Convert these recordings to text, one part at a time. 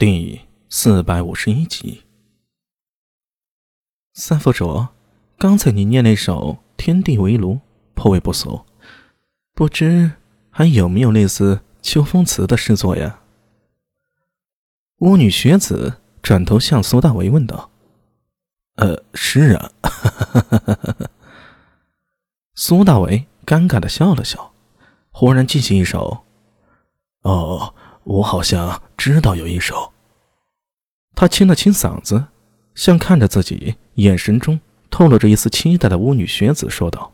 第四百五十一集，三佛主，刚才你念那首《天地为炉》，颇为不俗，不知还有没有类似《秋风词》的诗作呀？巫女学子转头向苏大为问道：“呃，是啊。”苏大为尴尬的笑了笑，忽然记起一首：“哦。”我好像知道有一首。他清了清嗓子，向看着自己，眼神中透露着一丝期待的巫女学子说道：“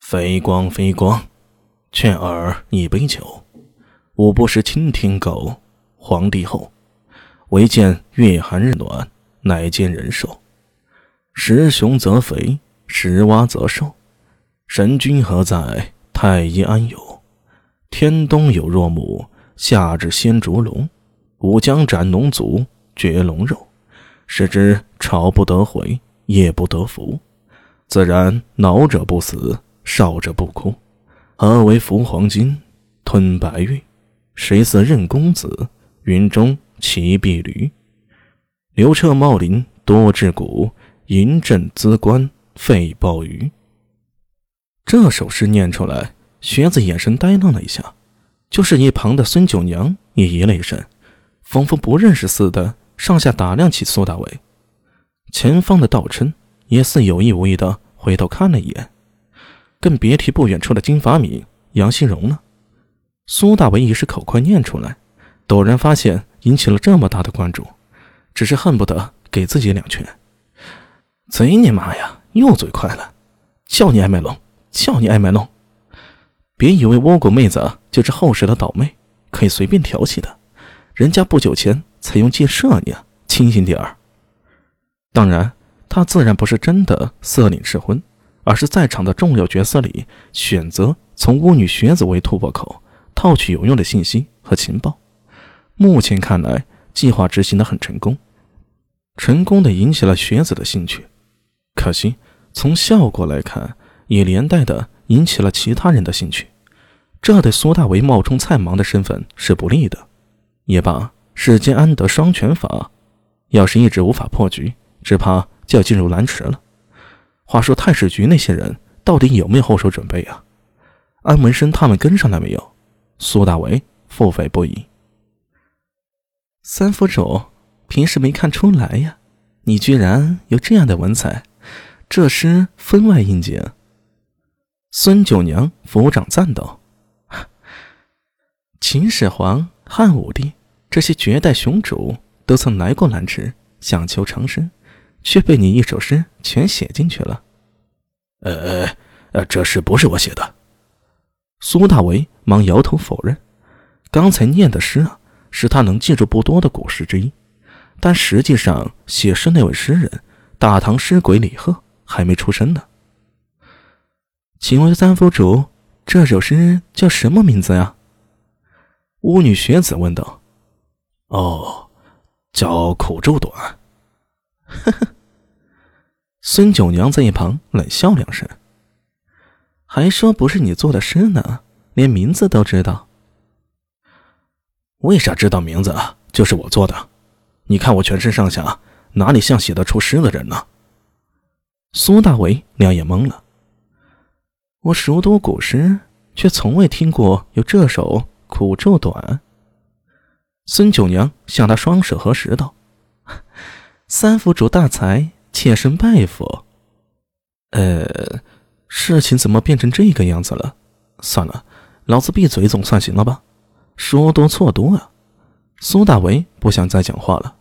飞光飞光，劝儿一杯酒。吾不识青天狗，皇帝后，唯见月寒日暖，乃见人寿。时雄则肥，时蛙则瘦。神君何在？”太医安有？天冬有若母，夏至先烛龙。吾将斩龙族，绝龙肉，使之朝不得回，夜不得伏。自然老者不死，少者不哭。何为伏黄金，吞白玉？谁似任公子？云中骑碧驴。刘彻茂林多智骨，银振资官废鲍鱼。这首诗念出来，学子眼神呆愣了一下，就是一旁的孙九娘也移了一身，仿佛不认识似的，上下打量起苏大伟。前方的道琛也似有意无意的回头看了一眼，更别提不远处的金发敏、杨希荣了。苏大伟一时口快念出来，陡然发现引起了这么大的关注，只是恨不得给自己两拳。贼你妈呀，又嘴快了，叫你艾麦龙！叫你爱买弄，别以为倭国妹子就是后世的倒妹，可以随便调戏的。人家不久前才用箭射你，清醒点儿。当然，他自然不是真的色领赤婚，而是在场的重要角色里选择从巫女学子为突破口，套取有用的信息和情报。目前看来，计划执行的很成功，成功的引起了学子的兴趣。可惜，从效果来看。也连带的引起了其他人的兴趣，这对苏大为冒充菜盲的身份是不利的。也罢，世间安得双全法？要是一直无法破局，只怕就要进入蓝池了。话说太史局那些人到底有没有后手准备啊？安文生他们跟上来没有？苏大为腹诽不已。三府主平时没看出来呀，你居然有这样的文采，这是分外应景。孙九娘抚掌赞道：“ 秦始皇、汉武帝这些绝代雄主都曾来过兰池，想求长生，却被你一首诗全写进去了。”“呃呃，这诗不是我写的。”苏大为忙摇头否认。刚才念的诗啊，是他能记住不多的古诗之一，但实际上写诗那位诗人，大唐诗鬼李贺还没出生呢。请问三府主，这首诗叫什么名字呀？巫女学子问道。哦，叫苦咒短。呵呵。孙九娘在一旁冷笑两声，还说不是你做的诗呢，连名字都知道。为啥知道名字啊？就是我做的。你看我全身上下哪里像写得出诗的人呢？苏大为两眼懵了。我熟读古诗，却从未听过有这首苦咒短。孙九娘向他双手合十道：“三府主大才，妾身拜服。”呃，事情怎么变成这个样子了？算了，老子闭嘴总算行了吧？说多错多啊！苏大为不想再讲话了。